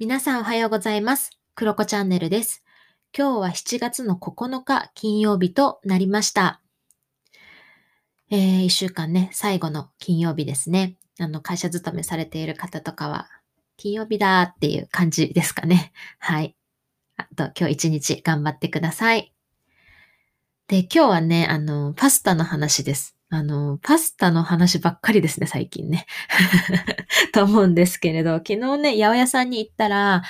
皆さんおはようございます。クロコチャンネルです。今日は7月の9日金曜日となりました。えー、1週間ね、最後の金曜日ですね。あの、会社勤めされている方とかは、金曜日だーっていう感じですかね。はい。あと、今日一日頑張ってください。で、今日はね、あの、パスタの話です。あの、パスタの話ばっかりですね、最近ね。と思うんですけれど、昨日ね、八百屋さんに行ったら、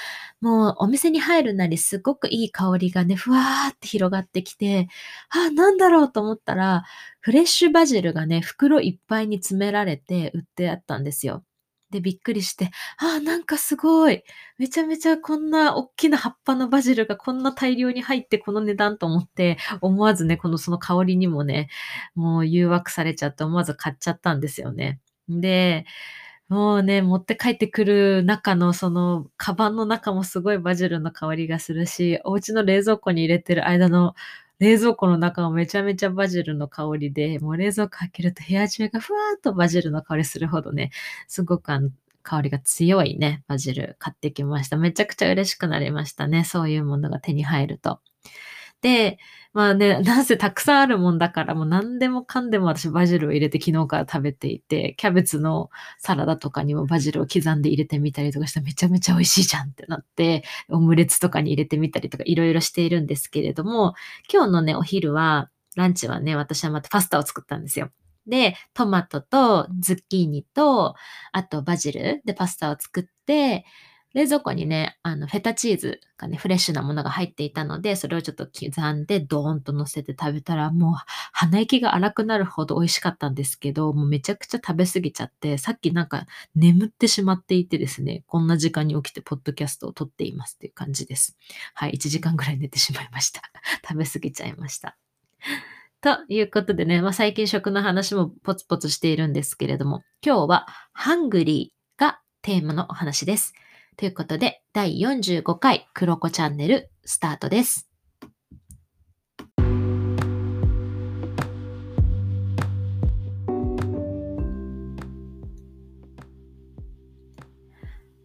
もうお店に入るなりすごくいい香りがね、ふわーって広がってきて、あ、なんだろうと思ったら、フレッシュバジルがね、袋いっぱいに詰められて売ってあったんですよ。で、びっくりして、あ、なんかすごい。めちゃめちゃこんな大きな葉っぱのバジルがこんな大量に入ってこの値段と思って、思わずね、このその香りにもね、もう誘惑されちゃって思わず買っちゃったんですよね。で、もうね、持って帰ってくる中のその、カバンの中もすごいバジルの香りがするし、お家の冷蔵庫に入れてる間の冷蔵庫の中はめちゃめちゃバジルの香りで、もう冷蔵庫開けると部屋中がふわーっとバジルの香りするほどね、すごくあの、香りが強いね、バジル買ってきました。めちゃくちゃ嬉しくなりましたね。そういうものが手に入ると。で、まあね、なんせたくさんあるもんだから、もう何でもかんでも私バジルを入れて昨日から食べていて、キャベツのサラダとかにもバジルを刻んで入れてみたりとかしてめちゃめちゃ美味しいじゃんってなって、オムレツとかに入れてみたりとかいろいろしているんですけれども、今日のね、お昼は、ランチはね、私はまたパスタを作ったんですよ。で、トマトとズッキーニと、あとバジルでパスタを作って、冷蔵庫にね、あの、フェタチーズがね、フレッシュなものが入っていたので、それをちょっと刻んで、ドーンと乗せて食べたら、もう、鼻息が荒くなるほど美味しかったんですけど、もうめちゃくちゃ食べ過ぎちゃって、さっきなんか眠ってしまっていてですね、こんな時間に起きてポッドキャストを撮っていますっていう感じです。はい、1時間ぐらい寝てしまいました。食べ過ぎちゃいました。ということでね、まあ、最近食の話もポツポツしているんですけれども、今日はハングリーがテーマのお話です。ということで、第45回クロコチャンネルスタートです。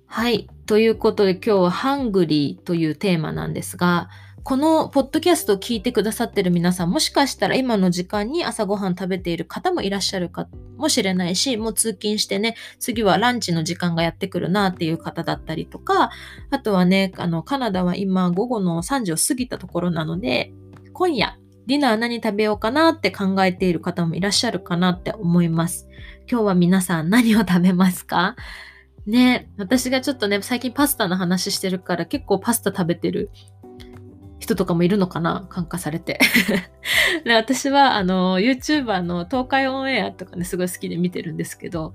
はい。ということで今日はハングリーというテーマなんですが、このポッドキャストを聞いてくださってる皆さん、もしかしたら今の時間に朝ごはん食べている方もいらっしゃるかもしれないし、もう通勤してね、次はランチの時間がやってくるなっていう方だったりとか、あとはね、あの、カナダは今午後の3時を過ぎたところなので、今夜、ディナー何食べようかなって考えている方もいらっしゃるかなって思います。今日は皆さん何を食べますか？ね、私がちょっとね、最近パスタの話してるから結構パスタ食べてる人とかもいるのかな感化されて。で私は、あの、YouTuber の東海オンエアとかね、すごい好きで見てるんですけど、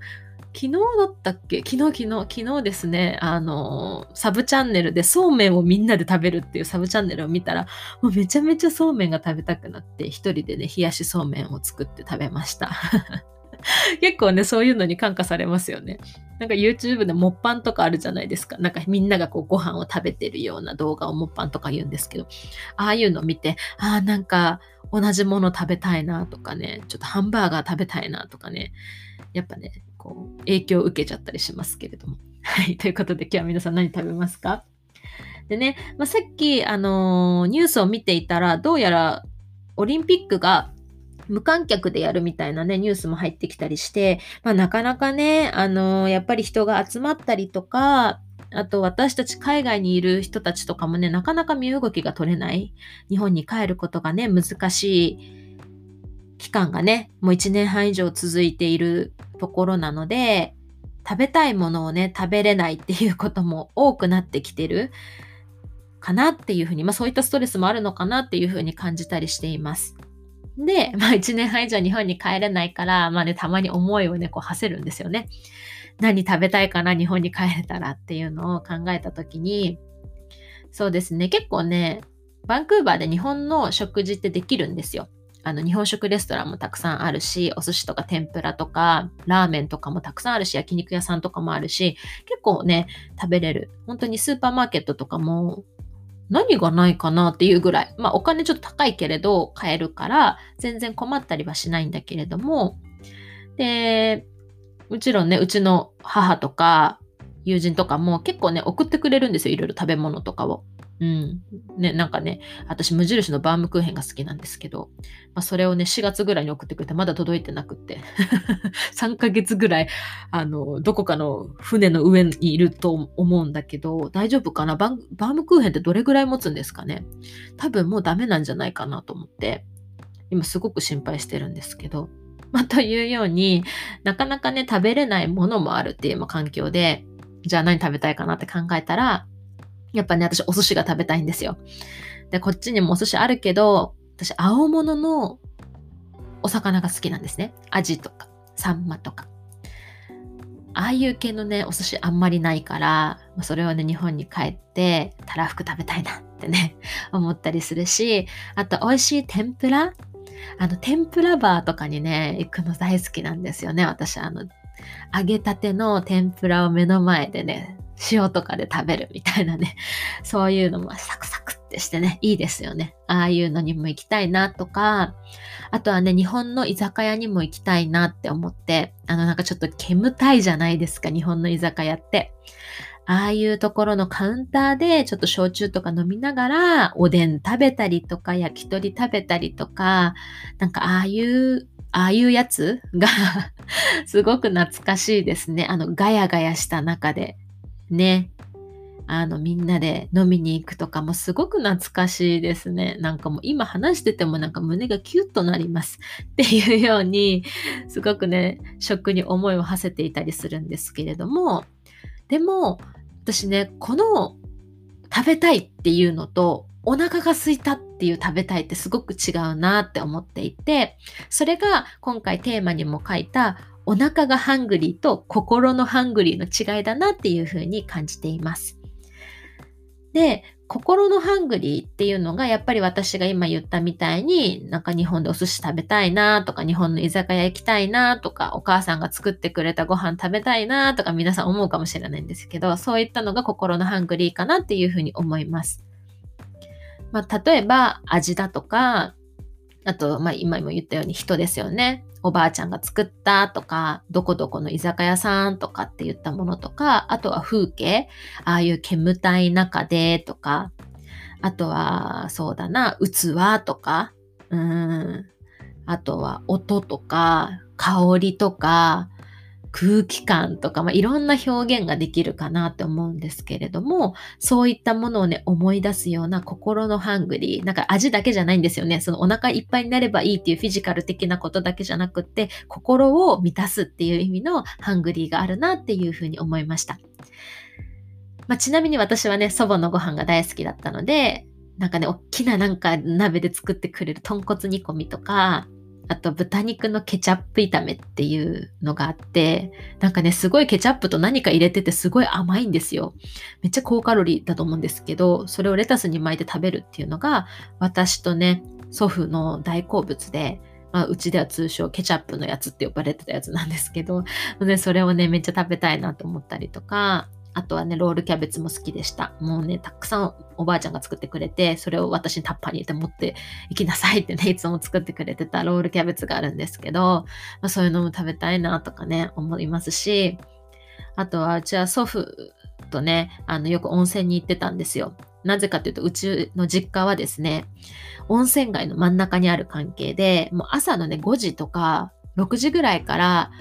昨日だったっけ？昨日、昨日、昨日ですね、あの、サブチャンネルでそうめんをみんなで食べるっていうサブチャンネルを見たら、もうめちゃめちゃそうめんが食べたくなって、一人でね、冷やしそうめんを作って食べました。結構ね、そういうのに感化されますよね。なんか YouTube でモッパンとかあるじゃないですか。なんかみんながこうご飯を食べてるような動画をモッパンとか言うんですけど、ああいうの見て、ああ、なんか同じもの食べたいなとかね、ちょっとハンバーガー食べたいなとかね、やっぱね、こう影響を受けちゃったりしますけれども。はい、ということで今日は皆さん何食べますか？でね、まあ、さっき、あのーニュースを見ていたら、どうやらオリンピックが無観客でやるみたいなね、ニュースも入ってきたりして、まあなかなかね、あのやっぱり人が集まったりとか、あと私たち海外にいる人たちとかもね、なかなか身動きが取れない。日本に帰ることがね、難しい期間がね、もう1年半以上続いているところなので、食べたいものをね、食べれないっていうことも多くなってきてるかなっていうふうに、まあそういったストレスもあるのかなっていうふうに感じたりしています。で、まあ1年半以上日本に帰れないから、まあね、たまに思いをね、こう馳せるんですよね。何食べたいかな、日本に帰れたらっていうのを考えたときに、そうですね、結構ね、バンクーバーで日本の食事ってできるんですよ。あの、日本食レストランもたくさんあるし、お寿司とか天ぷらとか、ラーメンとかもたくさんあるし、焼肉屋さんとかもあるし、結構ね、食べれる。本当にスーパーマーケットとかも、何がないかなっていうぐらい。まあ、お金ちょっと高いけれど、買えるから、全然困ったりはしないんだけれども、で、もちろんね、うちの母とか、友人とかも結構ね、送ってくれるんですよ。いろいろ食べ物とかを。うん。ね、なんかね、私、無印のバームクーヘンが好きなんですけど、まあ、それをね、4月ぐらいに送ってくれて、まだ届いてなくって、3ヶ月ぐらい、あの、どこかの船の上にいると思うんだけど、大丈夫かな？バームクーヘンってどれぐらい持つんですかね？多分もうダメなんじゃないかなと思って、今すごく心配してるんですけど、まあ、というようになかなかね食べれないものもあるっていう環境でじゃあ何食べたいかなって考えたらやっぱね、私お寿司が食べたいんですよ。で、こっちにもお寿司あるけど、私青物のお魚が好きなんですね。アジとか、サンマとか。ああいう系のね、お寿司あんまりないから、それをね、日本に帰って、たらふく食べたいなってね、思ったりするし、あと美味しい天ぷらあの、天ぷらバーとかにね、行くの大好きなんですよね。私、あの、揚げたての天ぷらを目の前でね、塩とかで食べるみたいなね、そういうのもサクサクってしてね、いいですよね。ああいうのにも行きたいなとか、あとはね、日本の居酒屋にも行きたいなって思って、あのなんかちょっと煙たいじゃないですか、日本の居酒屋って。ああいうところのカウンターでちょっと焼酎とか飲みながらおでん食べたりとか焼き鳥食べたりとか、なんかああいうああいうやつが すごく懐かしいですね。あのガヤガヤした中でね、あのみんなで飲みに行くとかもすごく懐かしいですね。なんかもう今話しててもなんか胸がキュッとなります。っていうようにすごくね食に思いを馳せていたりするんですけれども。でも私ねこの食べたいっていうのとお腹が空いたっていう食べたいってすごく違うなって思っていてそれが今回テーマにも書いたお腹がハングリーと心のハングリーの違いだなっていうふうに感じています。で、心のハングリーっていうのがやっぱり私が今言ったみたいになんか日本でお寿司食べたいなとか日本の居酒屋行きたいなとかお母さんが作ってくれたご飯食べたいなとか皆さん思うかもしれないんですけどそういったのが心のハングリーかなっていうふうに思います。まあ、例えば味だとかあと、まあ、今も言ったように人ですよね。おばあちゃんが作ったとか、どこどこの居酒屋さんとかって言ったものとか、あとは風景、ああいう煙たい中でとか、あとは、そうだな、器とか、うん、あとは音とか、香りとか、空気感とか、まあ、いろんな表現ができるかなって思うんですけれども、そういったものをね、思い出すような心のハングリー。なんか味だけじゃないんですよね。そのお腹いっぱいになればいいっていうフィジカル的なことだけじゃなくって、心を満たすっていう意味のハングリーがあるなっていうふうに思いました。まあ、ちなみに私はね、祖母のご飯が大好きだったので、なんかね、おっきななんか鍋で作ってくれる豚骨煮込みとか、あと豚肉のケチャップ炒めっていうのがあって、なんかね、すごいケチャップと何か入れててすごい甘いんですよ。めっちゃ高カロリーだと思うんですけど、それをレタスに巻いて食べるっていうのが、私とね、祖父の大好物で、まあ、うちでは通称ケチャップのやつって呼ばれてたやつなんですけど、でそれをね、めっちゃ食べたいなと思ったりとか、あとはね、ロールキャベツも好きでした。もうね、たくさんおばあちゃんが作ってくれて、それを私にタッパーに入れて持って行きなさいってね、いつも作ってくれてたロールキャベツがあるんですけど、まあ、そういうのも食べたいなとかね、思いますし、あとはうちは祖父とね、あの、よく温泉に行ってたんですよ。なぜかというと、うちの実家はですね、温泉街の真ん中にある関係で、もう朝のね、5時とか6時ぐらいから、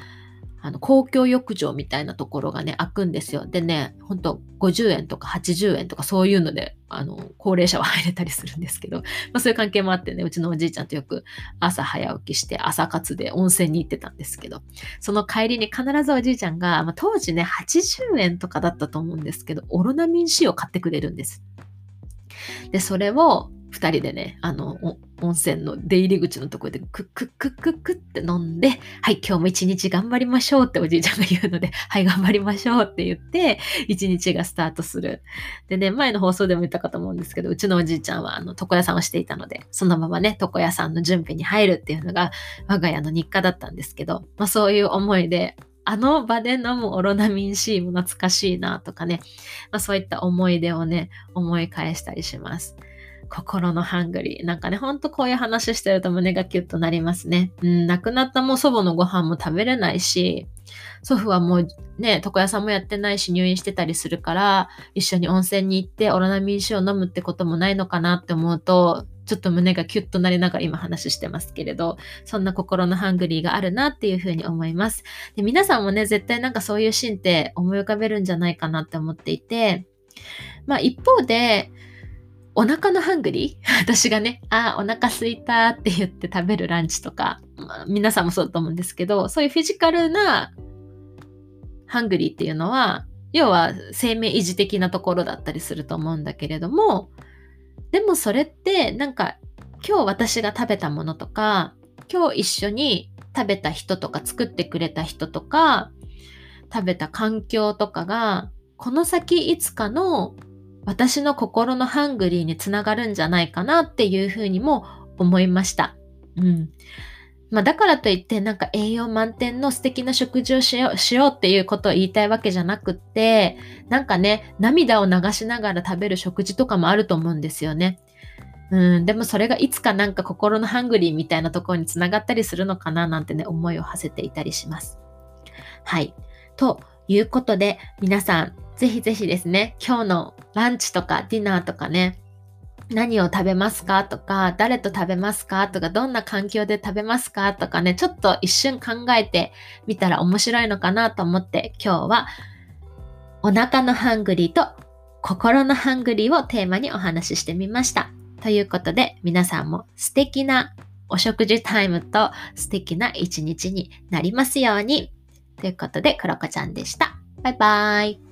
あの、公共浴場みたいなところがね、開くんですよ。でね、ほんと50円とか80円とかそういうので、あの、高齢者は入れたりするんですけど、まあそういう関係もあってね、うちのおじいちゃんとよく朝早起きして朝活で温泉に行ってたんですけど、その帰りに必ずおじいちゃんが、まあ、当時ね、80円とかだったと思うんですけど、オロナミン C を買ってくれるんです。で、それを二人でね、あの、温泉の出入り口のところでクックックックックって飲んで、はい、今日も一日頑張りましょうっておじいちゃんが言うので、はい、頑張りましょうって言って、一日がスタートする。でね、前の放送でも言ったかと思うんですけど、うちのおじいちゃんは、あの、床屋さんをしていたので、そのままね、床屋さんの準備に入るっていうのが、我が家の日課だったんですけど、まあそういう思いで、あの場で飲むオロナミン C も懐かしいなとかね、まあそういった思い出をね、思い返したりします。心のハングリー。なんかね、ほんとこういう話してると胸がキュッとなりますね。うん、亡くなったもう祖母のご飯も食べれないし、祖父はもうね、床屋さんもやってないし入院してたりするから、一緒に温泉に行ってオロナミン C を飲むってこともないのかなって思うと、ちょっと胸がキュッとなりながら今話してますけれど、そんな心のハングリーがあるなっていうふうに思います。で皆さんもね、絶対なんかそういうシーンって思い浮かべるんじゃないかなって思っていて、まあ一方で、お腹のハングリー？私がね、ああ、お腹すいたって言って食べるランチとか、まあ、皆さんもそうだと思うんですけど、そういうフィジカルなハングリーっていうのは、要は生命維持的なところだったりすると思うんだけれども、でもそれってなんか今日私が食べたものとか、今日一緒に食べた人とか作ってくれた人とか、食べた環境とかが、この先いつかの私の心のハングリーにつながるんじゃないかなっていうふうにも思いました。うん。まあ、だからといってなんか栄養満点の素敵な食事をしようしようっていうことを言いたいわけじゃなくって、なんかね、涙を流しながら食べる食事とかもあると思うんですよね。うん、でもそれがいつかなんか心のハングリーみたいなところにつながったりするのかななんてね、思いを馳せていたりします。はい。ということで、皆さん、ぜひぜひですね、今日のランチとかディナーとかね、何を食べますか？とか、誰と食べますか？とか、どんな環境で食べますか？とかね、ちょっと一瞬考えてみたら面白いのかなと思って今日はお腹のハングリーと心のハングリーをテーマにお話ししてみました。ということで皆さんも素敵なお食事タイムと素敵な一日になりますように。ということで、クロコちゃんでした。バイバーイ。